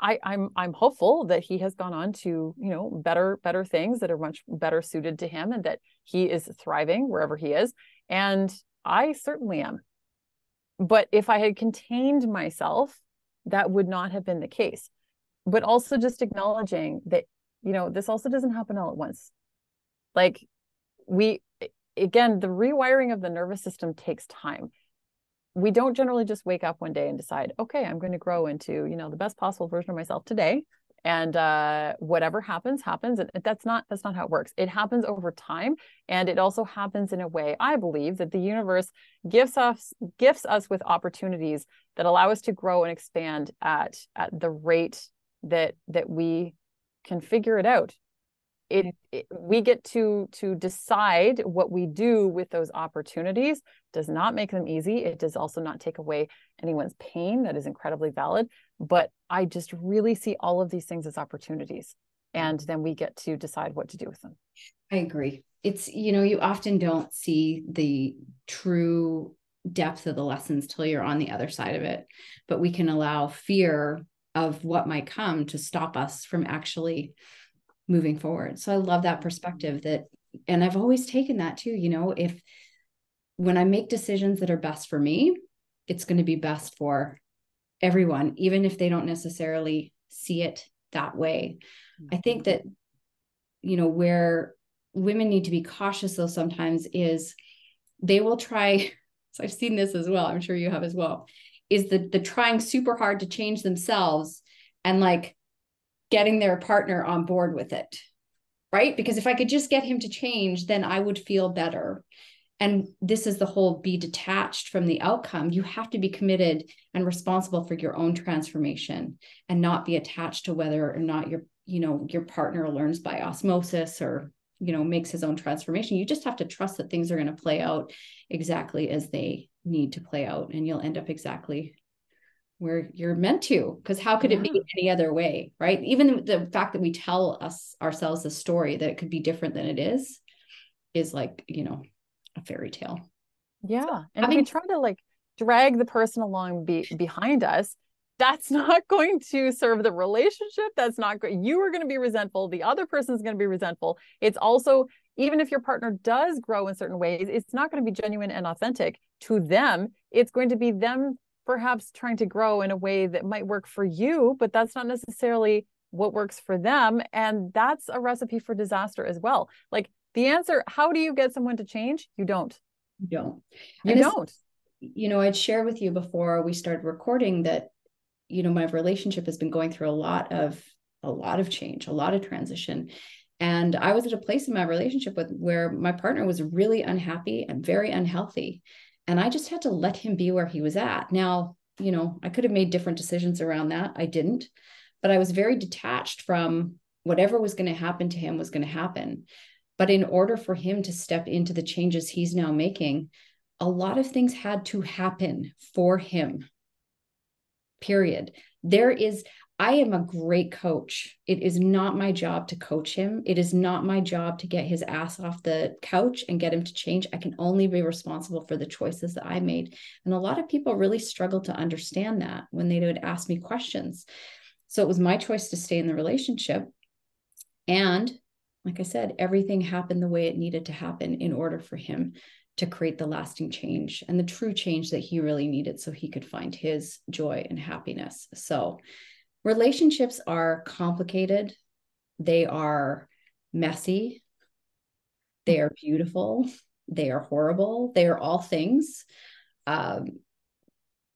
[SPEAKER 2] I, I'm I'm hopeful that he has gone on to you know better better things that are much better suited to him and that he is thriving wherever he is and I certainly am. But if I had contained myself, that would not have been the case. But also just acknowledging that you know this also doesn't happen all at once. Like we again the rewiring of the nervous system takes time we don't generally just wake up one day and decide, okay, I'm going to grow into, you know, the best possible version of myself today. And uh, whatever happens, happens. And that's not that's not how it works. It happens over time, and it also happens in a way I believe that the universe gives us gifts us with opportunities that allow us to grow and expand at at the rate that that we can figure it out it, it, we get to to decide what we do with those opportunities does not make them easy. It does also not take away anyone's pain that is incredibly valid. But i just really see all of these things as opportunities and then we get to decide what to do with them.
[SPEAKER 1] I agree. It's you know you often don't see the true depth of the lessons till you're on the other side of it. But we can allow fear of what might come to stop us from actually moving forward. So I love that mm-hmm. perspective that, and I've always taken that too. You know, if when I make decisions that are best for me, it's going to be best for everyone, even if they don't necessarily see it that way. I think mm-hmm. that, you know, where women need to be cautious though sometimes is they will try. So I've seen this as well. I'm sure you have as well. Is the the trying super hard to change themselves and like getting their partner on board with it right? Because if i could just get him to change then i would feel better. And this is the whole be detached from the outcome. You have to be committed and responsible for your own transformation and not be attached to whether or not your you know your partner learns by osmosis or you know makes his own transformation. You just have to trust that things are going to play out exactly as they need to play out and you'll end up exactly where you're meant to because how could yeah. it be any other way right? Even the fact that we tell us ourselves a story that it could be different than it is is like you know a fairy tale.
[SPEAKER 2] Yeah so and having, we try to like drag the person along be, behind us. That's not going to serve the relationship. That's not great you are going to be resentful the other person's going to be resentful. It's also even if your partner does grow in certain ways it's not going to be genuine and authentic to them. It's going to be them perhaps trying to grow in a way that might work for you, but that's not necessarily what works for them. And that's a recipe for disaster as well. Like the answer, how do you get someone to change? You don't.
[SPEAKER 1] You don't.
[SPEAKER 2] You this, don't.
[SPEAKER 1] You know, I'd share with you before we started recording that, you know, my relationship has been going through a lot of a lot of change, a lot of transition. And I was at a place in my relationship with where my partner was really unhappy and very unhealthy. And I just had to let him be where he was at. Now, you know, I could have made different decisions around that. I didn't, but I was very detached from whatever was going to happen to him was going to happen. But in order for him to step into the changes he's now making, a lot of things had to happen for him. Period. There is, I am a great coach. It is not my job to coach him. It is not my job to get his ass off the couch and get him to change. I can only be responsible for the choices that I made. And a lot of people really struggle to understand that when they would ask me questions. So it was my choice to stay in the relationship. And like I said, everything happened the way it needed to happen in order for him to create the lasting change and the true change that he really needed so he could find his joy and happiness. So, relationships are complicated, they are messy, they are beautiful, they are horrible, they are all things. Um,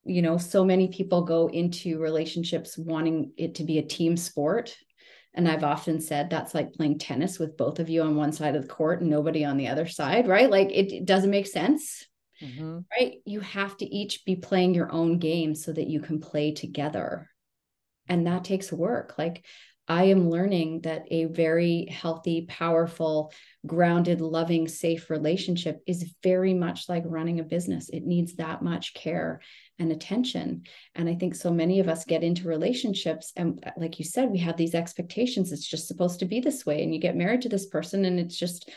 [SPEAKER 1] you know, so many people go into relationships wanting it to be a team sport. And I've often said that's like playing tennis with both of you on one side of the court and nobody on the other side, right? Like it, it doesn't make sense. Mm-hmm. Right. You have to each be playing your own game so that you can play together. And that takes work. Like I am learning that a very healthy, powerful, grounded, loving, safe relationship is very much like running a business. It needs that much care and attention. And I think so many of us get into relationships. And uh, like you said, we have these expectations. It's just supposed to be this way. And you get married to this person, and it's just,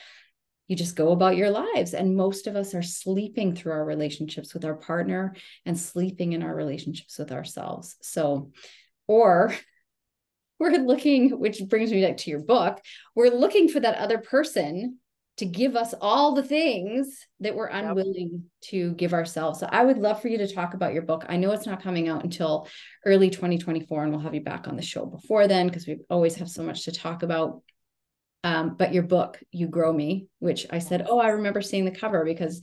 [SPEAKER 1] you just go about your lives. And most of us are sleeping through our relationships with our partner and sleeping in our relationships with ourselves. So, or we're looking, which brings me back to your book, we're looking for that other person to give us all the things that we're unwilling yep. to give ourselves. So I would love for you to talk about your book. I know it's not coming out until early 2024, and we'll have you back on the show before then because we always have so much to talk about. Um, but your book, You Grow Me, which I said, oh, I remember seeing the cover because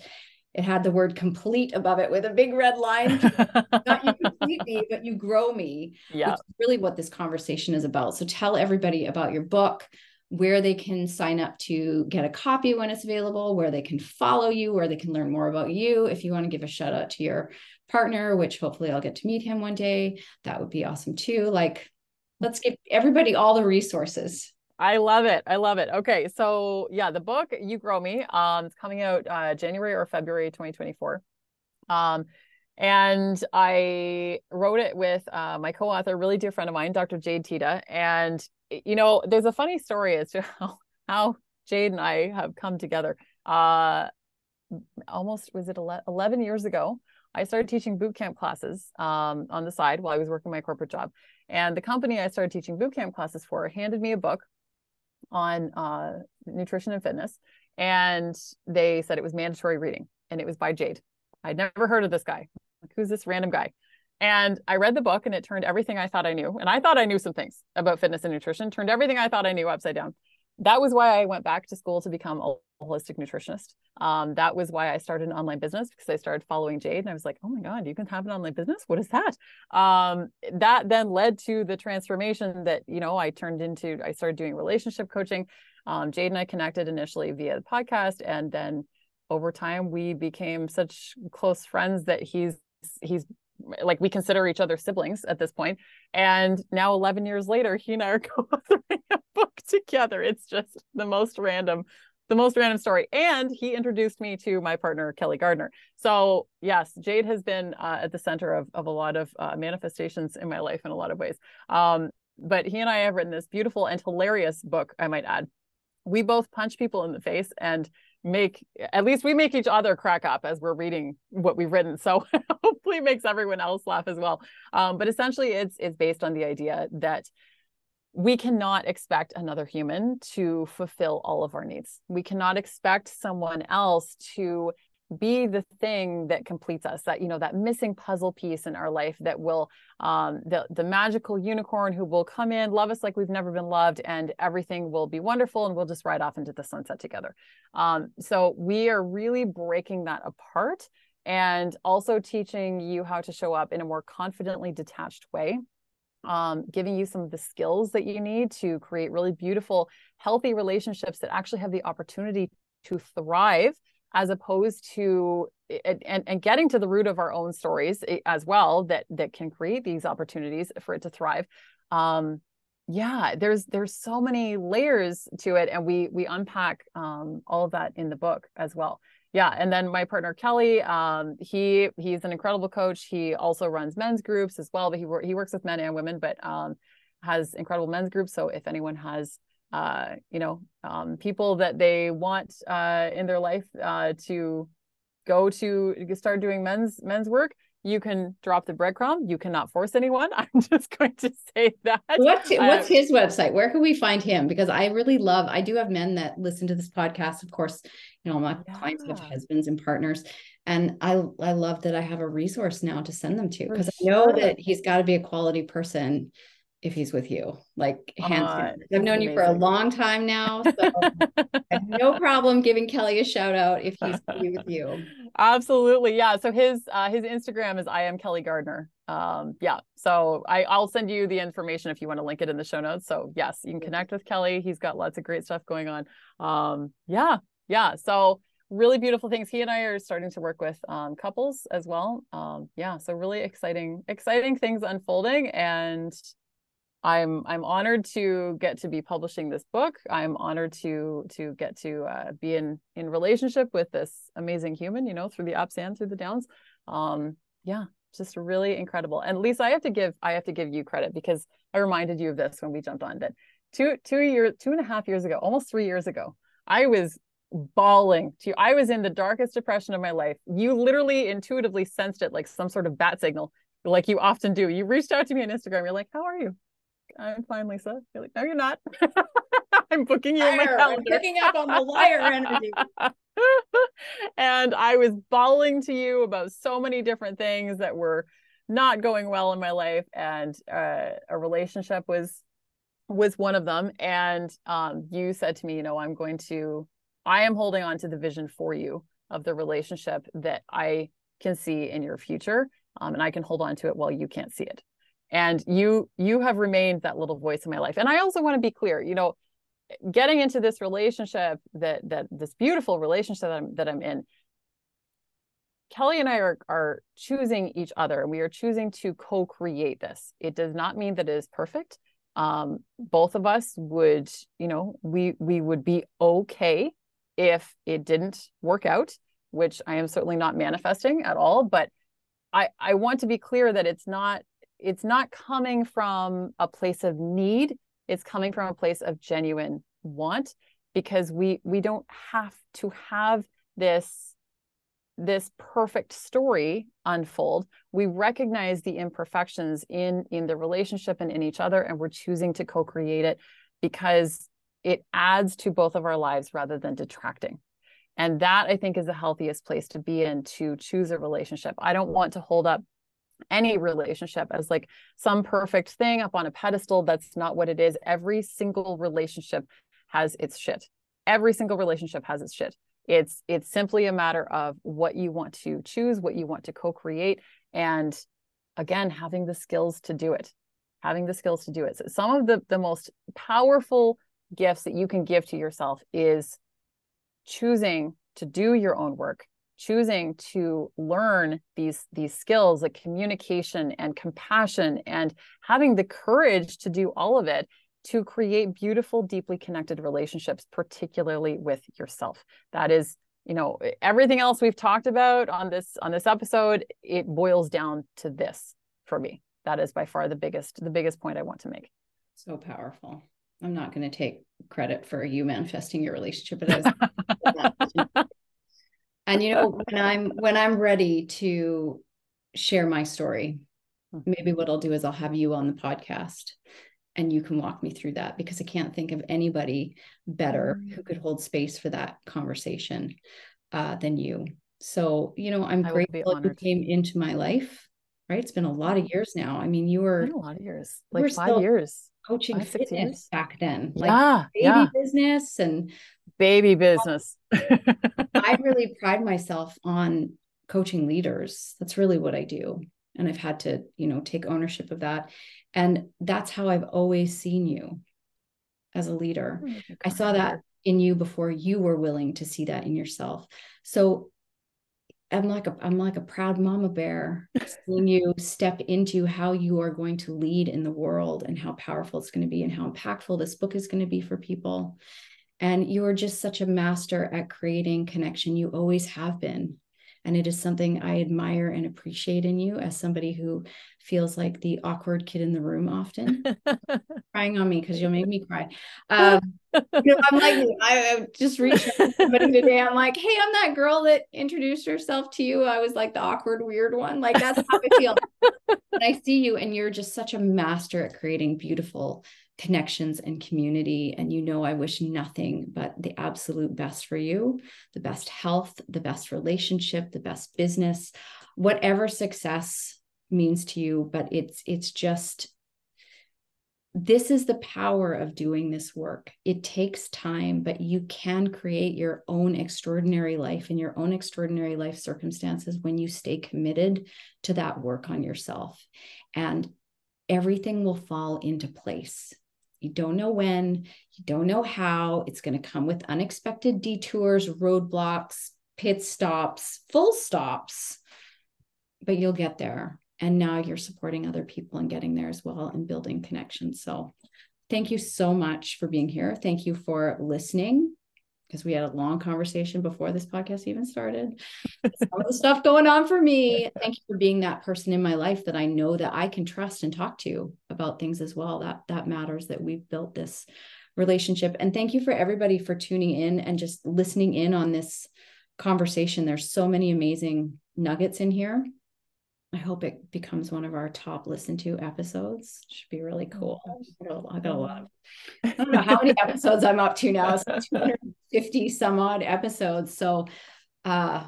[SPEAKER 1] it had the word complete above it with a big red line. Not you complete me, but you grow me.
[SPEAKER 2] Yeah. Which
[SPEAKER 1] is really what this conversation is about. So tell everybody about your book, where they can sign up to get a copy when it's available, where they can follow you, where they can learn more about you. If you want to give a shout out to your partner, which hopefully I'll get to meet him one day, that would be awesome too. Like, let's give everybody all the resources.
[SPEAKER 2] I love it. I love it. Okay. So yeah, the book You Grow Me, um, it's coming out uh January or February 2024. Um, and I wrote it with uh, my co-author, really dear friend of mine, Dr. Jade Teta. And you know, there's a funny story as to how, how Jade and I have come together. Uh, almost was it 11 years ago? I started teaching boot camp classes um, on the side while I was working my corporate job. And the company I started teaching boot camp classes for handed me a book on uh, nutrition and fitness, and they said it was mandatory reading, and it was by Jade. I'd never heard of this guy. Like, who's this random guy? And I read the book, and it turned everything I thought I knew, and I thought I knew some things about fitness and nutrition, turned everything I thought I knew upside down that was why I went back to school to become a holistic nutritionist. Um, that was why I started an online business because I started following Jade and I was like, oh my God, you can have an online business? What is that? Um, that then led to the transformation that, you know, I turned into, I started doing relationship coaching. Um, Jade and I connected initially via the podcast. And then over time, we became such close friends that he's, he's like we consider each other siblings at this point. and now 11 years later he and i are co-authoring a book together it's just the most random the most random story. And he introduced me to my partner kelly gardner. So yes jade has been uh, at the center of, of a lot of uh, manifestations in my life in a lot of ways. Um, but he and i have written this beautiful and hilarious book i might add. We both punch people in the face and make at least we make each other crack up as we're reading what we've written. So hopefully makes everyone else laugh as well. Um, but essentially it's it's based on the idea that we cannot expect another human to fulfill all of our needs. We cannot expect someone else to be the thing that completes us that you know that missing puzzle piece in our life that will um the the magical unicorn who will come in love us like we've never been loved and everything will be wonderful and we'll just ride off into the sunset together. Um so we are really breaking that apart and also teaching you how to show up in a more confidently detached way um, giving you some of the skills that you need to create really beautiful healthy relationships that actually have the opportunity to thrive as opposed to and, and getting to the root of our own stories eh, as well that that can create these opportunities for it to thrive. Um yeah there's there's so many layers to it and we we unpack um all of that in the book as well yeah and then my partner kelly um he he's an incredible coach he also runs men's groups as well but he he works with men and women but um has incredible men's groups so if anyone has uh, you know, um, people that they want uh, in their life uh, to go to start doing men's men's work. You can drop the breadcrumb. You cannot force anyone. I'm just going to say that.
[SPEAKER 1] What's what's his website? Where can we find him? Because I really love. I do have men that listen to this podcast. Of course, you know my yeah. clients have husbands and partners, and I I love that I have a resource now to send them to because I know that he's got to be a quality person if he's with you. Like
[SPEAKER 2] Uh,
[SPEAKER 1] hands down. I've known you for a long time now. So I have no problem giving Kelly a shout out if he's with you.
[SPEAKER 2] Absolutely. Yeah. So his uh his Instagram is I am Kelly Gardner. Um yeah. So I I'll send you the information if you want to link it in the show notes. So yes, you can connect with Kelly. He's got lots of great stuff going on. Um yeah. Yeah. So really beautiful things. He and I are starting to work with um couples as well. Um yeah, so really exciting exciting things unfolding and I'm I'm honored to get to be publishing this book. I'm honored to to get to uh, be in in relationship with this amazing human, you know, through the ups and through the downs. Um, yeah, just really incredible. And Lisa, I have to give I have to give you credit because I reminded you of this when we jumped on that two two years two and a half years ago, almost three years ago, I was bawling to you. I was in the darkest depression of my life. You literally intuitively sensed it like some sort of bat signal, like you often do. You reached out to me on Instagram. You're like, "How are you?" I'm fine, Lisa. You're like, no, you're not. I'm booking you in my
[SPEAKER 1] Liar. I'm
[SPEAKER 2] calendar.
[SPEAKER 1] picking up on the liar energy.
[SPEAKER 2] and I was bawling to you about so many different things that were not going well in my life, and uh, a relationship was was one of them. And um, you said to me, you know, I'm going to, I am holding on to the vision for you of the relationship that I can see in your future, um, and I can hold on to it while you can't see it and you you have remained that little voice in my life. And i also want to be clear you know getting into this relationship that that this beautiful relationship that i'm that i'm in kelly and i are are choosing each other we are choosing to co-create this. It does not mean that it is perfect. Um both of us would you know we we would be okay if it didn't work out which i am certainly not manifesting at all but i i want to be clear that it's not it's not coming from a place of need it's coming from a place of genuine want because we we don't have to have this this perfect story unfold. We recognize the imperfections in in the relationship and in each other and we're choosing to co-create it because it adds to both of our lives rather than detracting. And that i think is the healthiest place to be in to choose a relationship. I don't want to hold up any relationship as like some perfect thing up on a pedestal. That's not what it is. Every single relationship has its shit. Every single relationship has its shit. It's it's simply a matter of what you want to choose, what you want to co-create, and again, having the skills to do it. Having the skills to do it. So some of the the most powerful gifts that you can give to yourself is choosing to do your own work choosing to learn these these skills like communication and compassion and having the courage to do all of it to create beautiful deeply connected relationships particularly with yourself. That is you know everything else we've talked about on this on this episode it boils down to this for me. That is by far the biggest the biggest point i want to make.
[SPEAKER 1] So powerful. I'm not going to take credit for you manifesting your relationship but and you know when i'm when i'm ready to share my story maybe what i'll do is i'll have you on the podcast and you can walk me through that because i can't think of anybody better who could hold space for that conversation uh, than you. So you know i'm
[SPEAKER 2] I
[SPEAKER 1] grateful you came into my life right? It's been a lot of years now. I mean you were
[SPEAKER 2] a lot of years like five years
[SPEAKER 1] coaching
[SPEAKER 2] five, six
[SPEAKER 1] fitness
[SPEAKER 2] years.
[SPEAKER 1] back then like
[SPEAKER 2] yeah
[SPEAKER 1] baby
[SPEAKER 2] yeah.
[SPEAKER 1] business and
[SPEAKER 2] baby business
[SPEAKER 1] I really pride myself on coaching leaders. That's really what I do. And I've had to, you know, take ownership of that. And that's how I've always seen you as a leader. Oh, I saw that in you before you were willing to see that in yourself. So I'm like a I'm like a proud mama bear seeing you step into how you are going to lead in the world and how powerful it's going to be and how impactful this book is going to be for people. And you are just such a master at creating connection. You always have been. And it is something I admire and appreciate in you as somebody who feels like the awkward kid in the room often. crying on me because you'll make me cry. Um, you know, I'm like, I, I just reached out to somebody today. I'm like, hey, I'm that girl that introduced herself to you. I was like the awkward, weird one. Like that's how I feel. I see you, and you're just such a master at creating beautiful connections and community. And you know, I wish nothing but the absolute best for you, the best health, the best relationship, the best business, whatever success means to you. But it's it's just this is the power of doing this work. It takes time, but you can create your own extraordinary life and your own extraordinary life circumstances when you stay committed to that work on yourself. And everything will fall into place. You don't know when, you don't know how. It's going to come with unexpected detours, roadblocks, pit stops, full stops, but you'll get there and now you're supporting other people and getting there as well and building connections. So thank you so much for being here. Thank you for listening because we had a long conversation before this podcast even started. Some of the stuff going on for me. Thank you for being that person in my life that i know that i can trust and talk to about things as well. That that matters that we've built this relationship. And thank you for everybody for tuning in and just listening in on this conversation. There's so many amazing nuggets in here I hope it becomes one of our top listened to episodes. Should be really oh cool. I got a lot of, I don't know how many episodes I'm up to now. It's 250 some odd episodes. So uh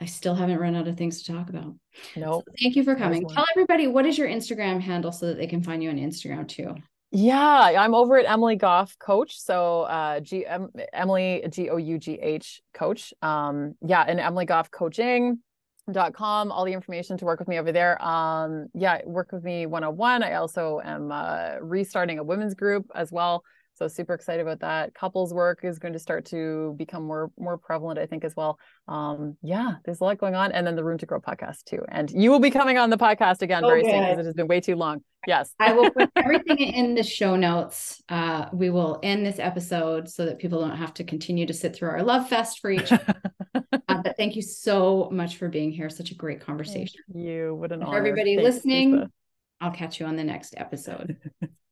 [SPEAKER 1] I still haven't run out of things to talk about.
[SPEAKER 2] No. Nope.
[SPEAKER 1] So thank you for coming. Tell everybody what is your Instagram handle so that they can find you on Instagram too.
[SPEAKER 2] Yeah, I'm over at Emily Gough Coach. So uh G M Emily G O U G H Coach. Um yeah, and Emily Gough Coaching dot com all the information to work with me over there. Um yeah work with me one-on-one. I also am uh, restarting a women's group as well so super excited about that. Couples work is going to start to become more more prevalent i think as well. Um yeah there's a lot going on and then the room to grow podcast too. And you will be coming on the podcast again very soon because it has been way too long. Yes.
[SPEAKER 1] I will put everything in the show notes. Uh we will end this episode so that people don't have to continue to sit through our love fest for each but thank you so much for being here. Such a great conversation.
[SPEAKER 2] Thank you. What an
[SPEAKER 1] for
[SPEAKER 2] honor.
[SPEAKER 1] everybody Thanks, listening. Lisa. I'll catch you on the next episode.